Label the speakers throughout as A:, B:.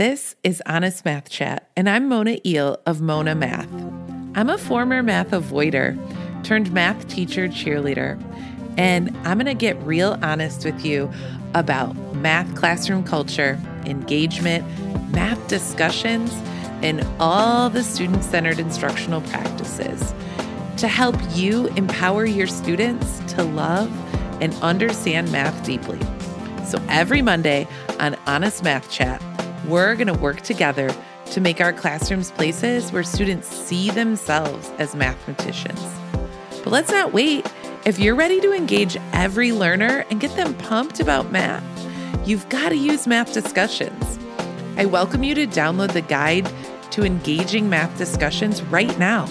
A: This is Honest Math Chat, and I'm Mona Iehl of Mona Math. I'm a former math avoider turned math teacher cheerleader, and I'm going to get real honest with you about math classroom culture, engagement, math discussions, and all the student centered instructional practices to help you empower your students to love and understand math deeply. So every Monday on Honest Math Chat, we're going to work together to make our classrooms places where students see themselves as mathematicians. But let's not wait. If you're ready to engage every learner and get them pumped about math, you've got to use math discussions. I welcome you to download the guide to engaging math discussions right now.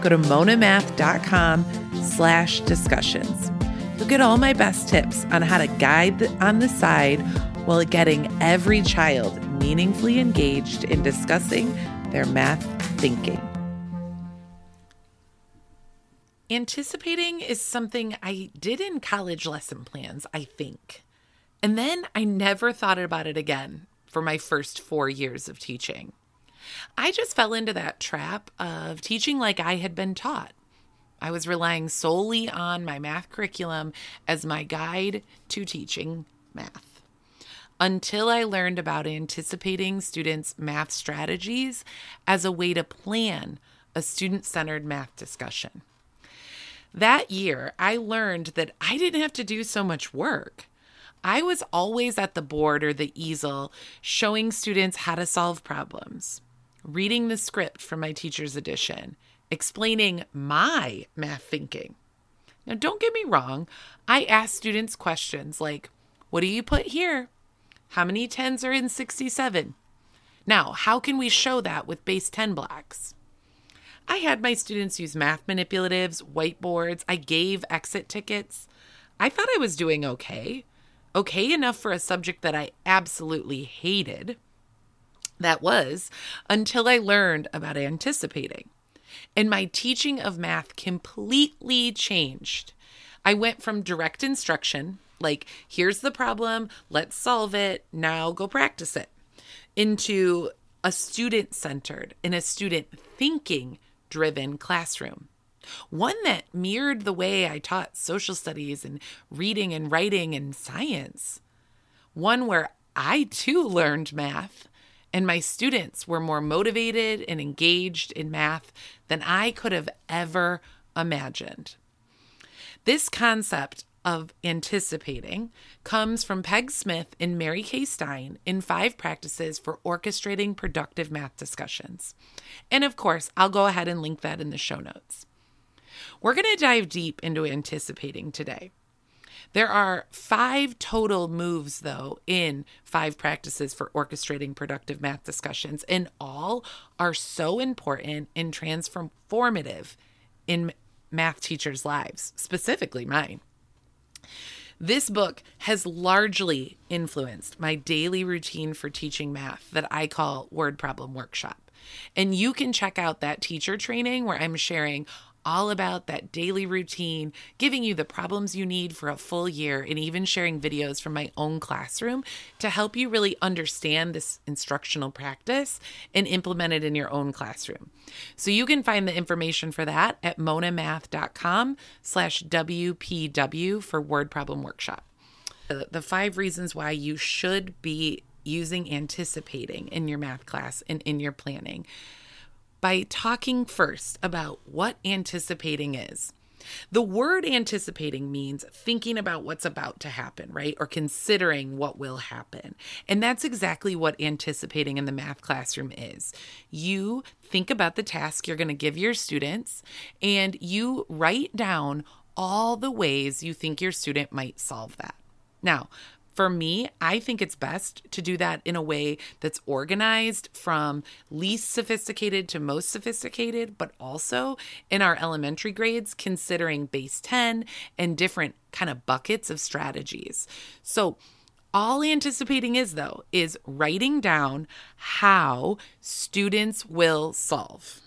A: Go to monamath.com slash discussions. You'll get all my best tips on how to guide on the side while getting every child meaningfully engaged in discussing their math thinking. Anticipating is something I did in college lesson plans, I think. And then I never thought about it again for my first four years of teaching. I just fell into that trap of teaching like I had been taught. I was relying solely on my math curriculum as my guide to teaching math until I learned about anticipating students' math strategies as a way to plan a student centered math discussion. That year, I learned that I didn't have to do so much work. I was always at the board or the easel showing students how to solve problems, reading the script from my teacher's edition, explaining my math thinking. Now, don't get me wrong, I asked students questions like, What do you put here? How many 10s are in 67? Now, how can we show that with base 10 blocks? I had my students use math manipulatives, whiteboards, I gave exit tickets. I thought I was doing okay. Okay enough for a subject that I absolutely hated. That was until I learned about anticipating. And my teaching of math completely changed. I went from direct instruction like, here's the problem, let's solve it, now go practice it, into a student centered and a student thinking driven classroom. One that mirrored the way I taught social studies and reading and writing and science. One where I too learned math and my students were more motivated and engaged in math than I could have ever imagined. This concept of anticipating comes from Peg Smith and Mary Kay Stein in Five Practices for Orchestrating Productive Math Discussions. And of course, I'll go ahead and link that in the show notes. We're going to dive deep into anticipating today. There are five total moves, though, in five practices for orchestrating productive math discussions, and all are so important and transformative in math teachers' lives, specifically mine. This book has largely influenced my daily routine for teaching math that I call Word Problem Workshop. And you can check out that teacher training where I'm sharing all about that daily routine, giving you the problems you need for a full year, and even sharing videos from my own classroom to help you really understand this instructional practice and implement it in your own classroom. So you can find the information for that at monamath.com slash WPW for Word Problem Workshop. The five reasons why you should be using anticipating in your math class and in your planning by talking first about what anticipating is. The word anticipating means thinking about what's about to happen, right? Or considering what will happen. And that's exactly what anticipating in the math classroom is. You think about the task you're going to give your students and you write down all the ways you think your student might solve that. Now, for me, I think it's best to do that in a way that's organized from least sophisticated to most sophisticated, but also in our elementary grades, considering base 10 and different kind of buckets of strategies. So, all anticipating is, though, is writing down how students will solve.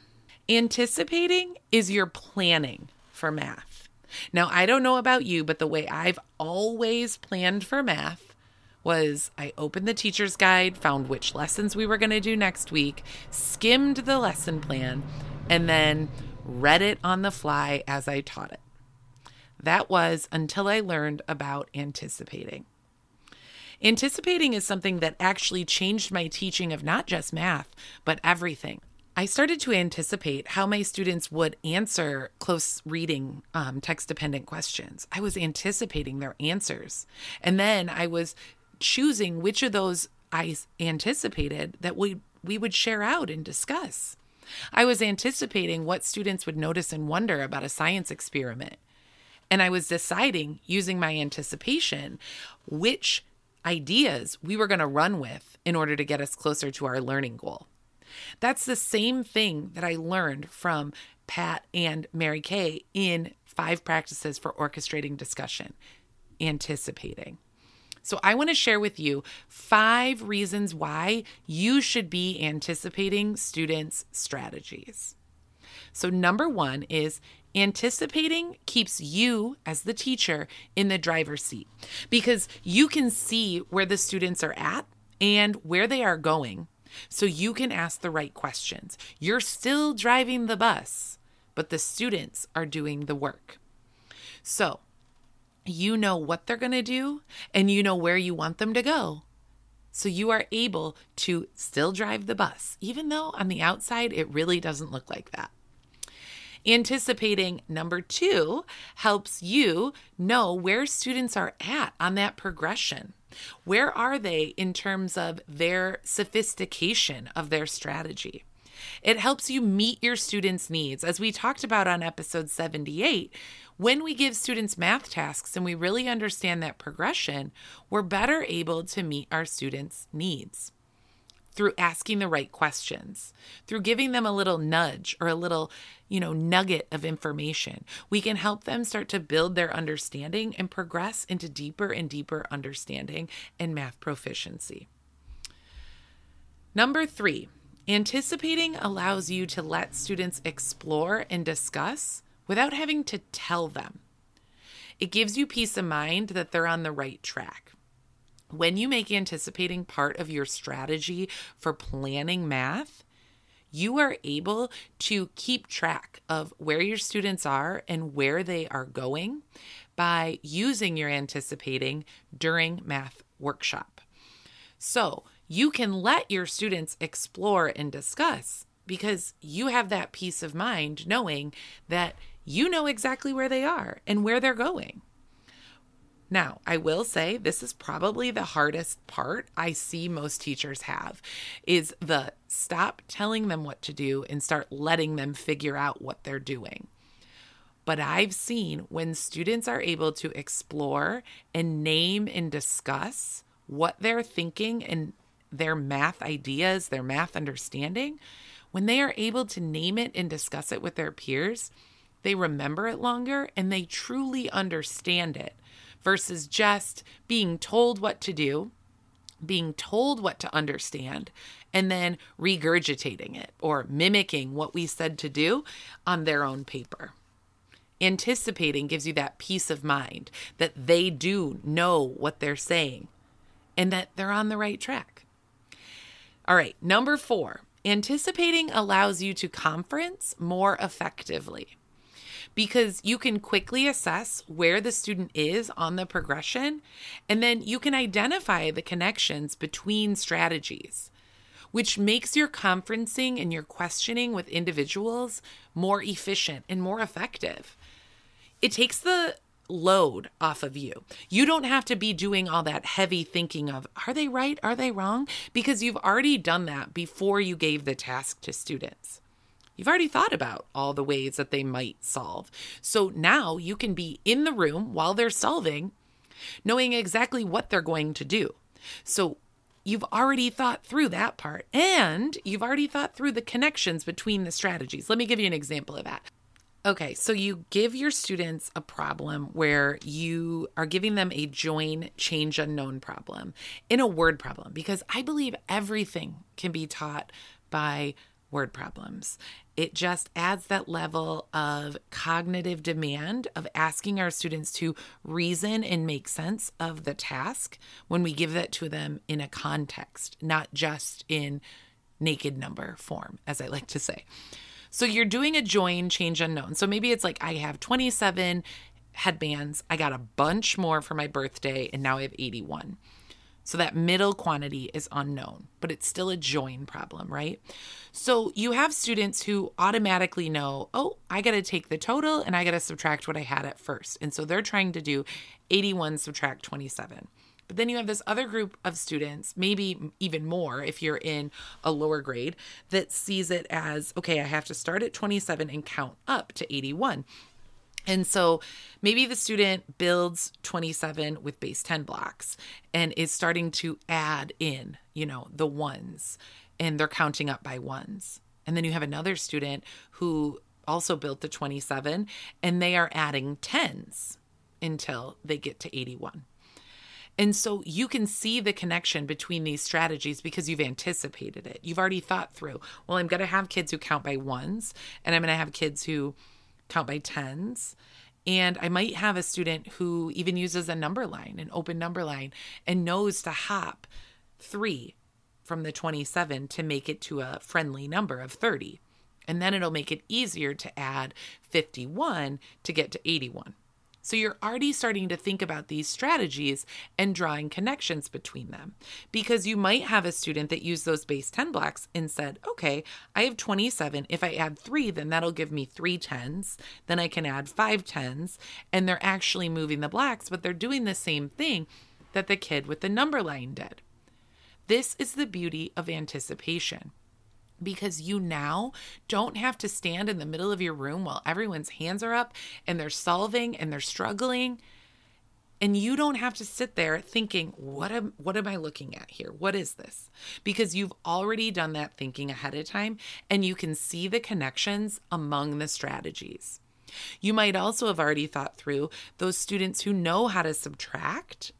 A: Anticipating is your planning for math. Now, I don't know about you, but the way I've always planned for math was I opened the teacher's guide, found which lessons we were going to do next week, skimmed the lesson plan, and then read it on the fly as I taught it. That was until I learned about anticipating. Anticipating is something that actually changed my teaching of not just math, but everything. I started to anticipate how my students would answer close reading um, text dependent questions. I was anticipating their answers. And then I was choosing which of those I anticipated that we, we would share out and discuss. I was anticipating what students would notice and wonder about a science experiment. And I was deciding, using my anticipation, which ideas we were going to run with in order to get us closer to our learning goal. That's the same thing that I learned from Pat and Mary Kay in five practices for orchestrating discussion, anticipating. So, I want to share with you five reasons why you should be anticipating students' strategies. So, number one is anticipating keeps you as the teacher in the driver's seat because you can see where the students are at and where they are going so you can ask the right questions. You're still driving the bus, but the students are doing the work. So you know what they're going to do and you know where you want them to go. So you are able to still drive the bus, even though on the outside it really doesn't look like that. Anticipating number two helps you know where students are at on that progression. Where are they in terms of their sophistication of their strategy? It helps you meet your students' needs. As we talked about on episode 78, when we give students math tasks and we really understand that progression, we're better able to meet our students' needs through asking the right questions, through giving them a little nudge or a little, you know, nugget of information. We can help them start to build their understanding and progress into deeper and deeper understanding and math proficiency. Number three, anticipating allows you to let students explore and discuss without having to tell them. It gives you peace of mind that they're on the right track. When you make anticipating part of your strategy for planning math, you are able to keep track of where your students are and where they are going by using your anticipating during math workshop. So you can let your students explore and discuss because you have that peace of mind knowing that you know exactly where they are and where they're going. Now, I will say this is probably the hardest part I see most teachers have is the stop telling them what to do and start letting them figure out what they're doing. But I've seen when students are able to explore and name and discuss what they're thinking and their math ideas, their math understanding, when they are able to name it and discuss it with their peers, they remember it longer and they truly understand it versus just being told what to do, being told what to understand, and then regurgitating it or mimicking what we said to do on their own paper. Anticipating gives you that peace of mind that they do know what they're saying and that they're on the right track. All right, number four, anticipating allows you to conference more effectively because you can quickly assess where the student is on the progression, and then you can identify the connections between strategies, which makes your conferencing and your questioning with individuals more efficient and more effective. It takes the load off of you. You don't have to be doing all that heavy thinking of, are they right? Are they wrong? Because you've already done that before you gave the task to students. You've already thought about all the ways that they might solve. So now you can be in the room while they're solving, knowing exactly what they're going to do. So you've already thought through that part and you've already thought through the connections between the strategies. Let me give you an example of that. Okay, so you give your students a problem where you are giving them a join change unknown problem in a word problem because I believe everything can be taught by word problems. It just adds that level of cognitive demand of asking our students to reason and make sense of the task when we give that to them in a context, not just in naked number form, as I like to say. So you're doing a join change unknown. So maybe it's like I have 27 headbands, I got a bunch more for my birthday, and now I have 81. So that middle quantity is unknown, but it's still a join problem, right? So you have students who automatically know, oh, I got to take the total and I got to subtract what I had at first. And so they're trying to do 81 subtract 27. But then you have this other group of students, maybe even more if you're in a lower grade, that sees it as okay, I have to start at 27 and count up to 81. And so maybe the student builds 27 with base 10 blocks and is starting to add in, you know, the ones and they're counting up by ones. And then you have another student who also built the 27 and they are adding tens until they get to 81. And so you can see the connection between these strategies because you've anticipated it. You've already thought through, well, I'm going to have kids who count by ones and I'm going to have kids who count by tens. And I might have a student who even uses a number line, an open number line, and knows to hop three from the 27 to make it to a friendly number of 30. And then it'll make it easier to add 51 to get to 81. So you're already starting to think about these strategies and drawing connections between them. Because you might have a student that used those base 10 blocks and said, okay, I have 27. If I add three, then that'll give me three tens. Then I can add five tens. And they're actually moving the blocks, but they're doing the same thing that the kid with the number line did. This is the beauty of anticipation because you now don't have to stand in the middle of your room while everyone's hands are up and they're solving and they're struggling. And you don't have to sit there thinking what am what am i looking at here? What is this? Because you've already done that thinking ahead of time and you can see the connections among the strategies. You might also have already thought through those students who know how to subtract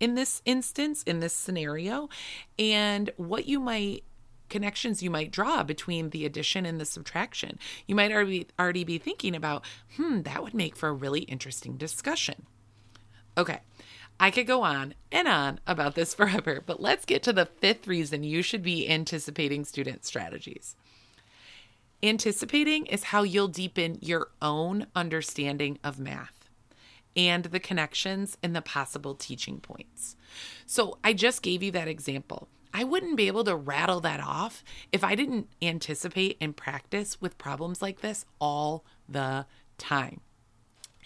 A: in this instance in this scenario and what you might connections you might draw between the addition and the subtraction. You might already already be thinking about, hmm, that would make for a really interesting discussion. Okay. I could go on and on about this forever, but let's get to the fifth reason you should be anticipating student strategies. Anticipating is how you'll deepen your own understanding of math and the connections and the possible teaching points. So, I just gave you that example. I wouldn't be able to rattle that off if I didn't anticipate and practice with problems like this all the time.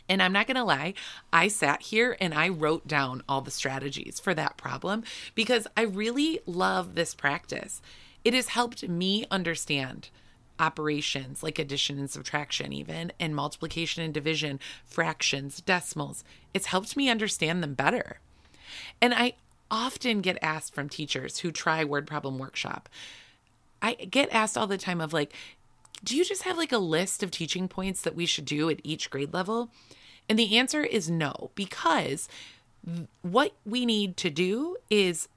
A: And I'm not going to lie, I sat here and I wrote down all the strategies for that problem because I really love this practice. It has helped me understand operations like addition and subtraction, even, and multiplication and division, fractions, decimals. It's helped me understand them better. And I often get asked from teachers who try word problem workshop. I get asked all the time of like, do you just have like a list of teaching points that we should do at each grade level? And the answer is no, because what we need to do is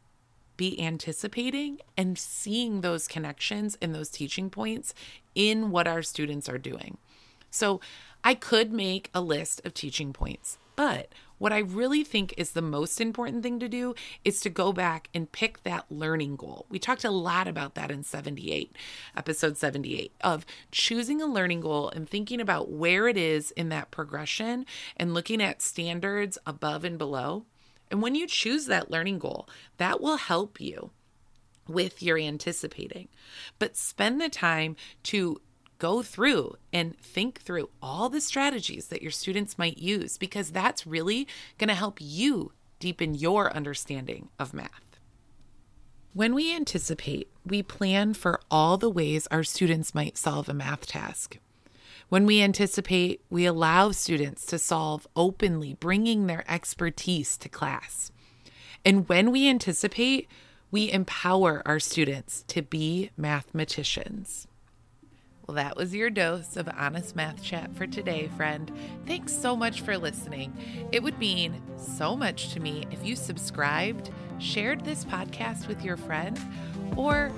A: be anticipating and seeing those connections and those teaching points in what our students are doing. So I could make a list of teaching points, but what I really think is the most important thing to do is to go back and pick that learning goal. We talked a lot about that in 78, episode 78, of choosing a learning goal and thinking about where it is in that progression and looking at standards above and below. And when you choose that learning goal, that will help you with your anticipating. But spend the time to go through and think through all the strategies that your students might use because that's really going to help you deepen your understanding of math. When we anticipate, we plan for all the ways our students might solve a math task. When we anticipate, we allow students to solve openly, bringing their expertise to class. And when we anticipate, we empower our students to be mathematicians. Well, that was your dose of honest math chat for today, friend. Thanks so much for listening. It would mean so much to me if you subscribed, shared this podcast with your friend, or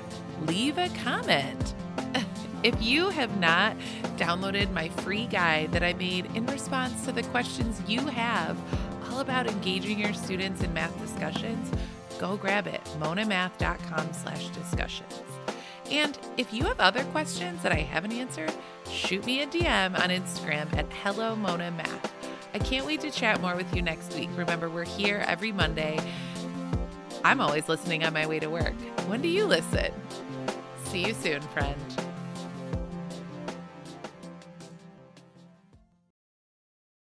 A: leave a comment. If you have not downloaded my free guide that I made in response to the questions you have all about engaging your students in math discussions, go grab it, monamath.com slash discussions. And if you have other questions that I haven't answered, shoot me a DM on Instagram at Hello Mona Math. I can't wait to chat more with you next week. Remember, we're here every Monday. I'm always listening on my way to work. When do you listen? See you soon, friend.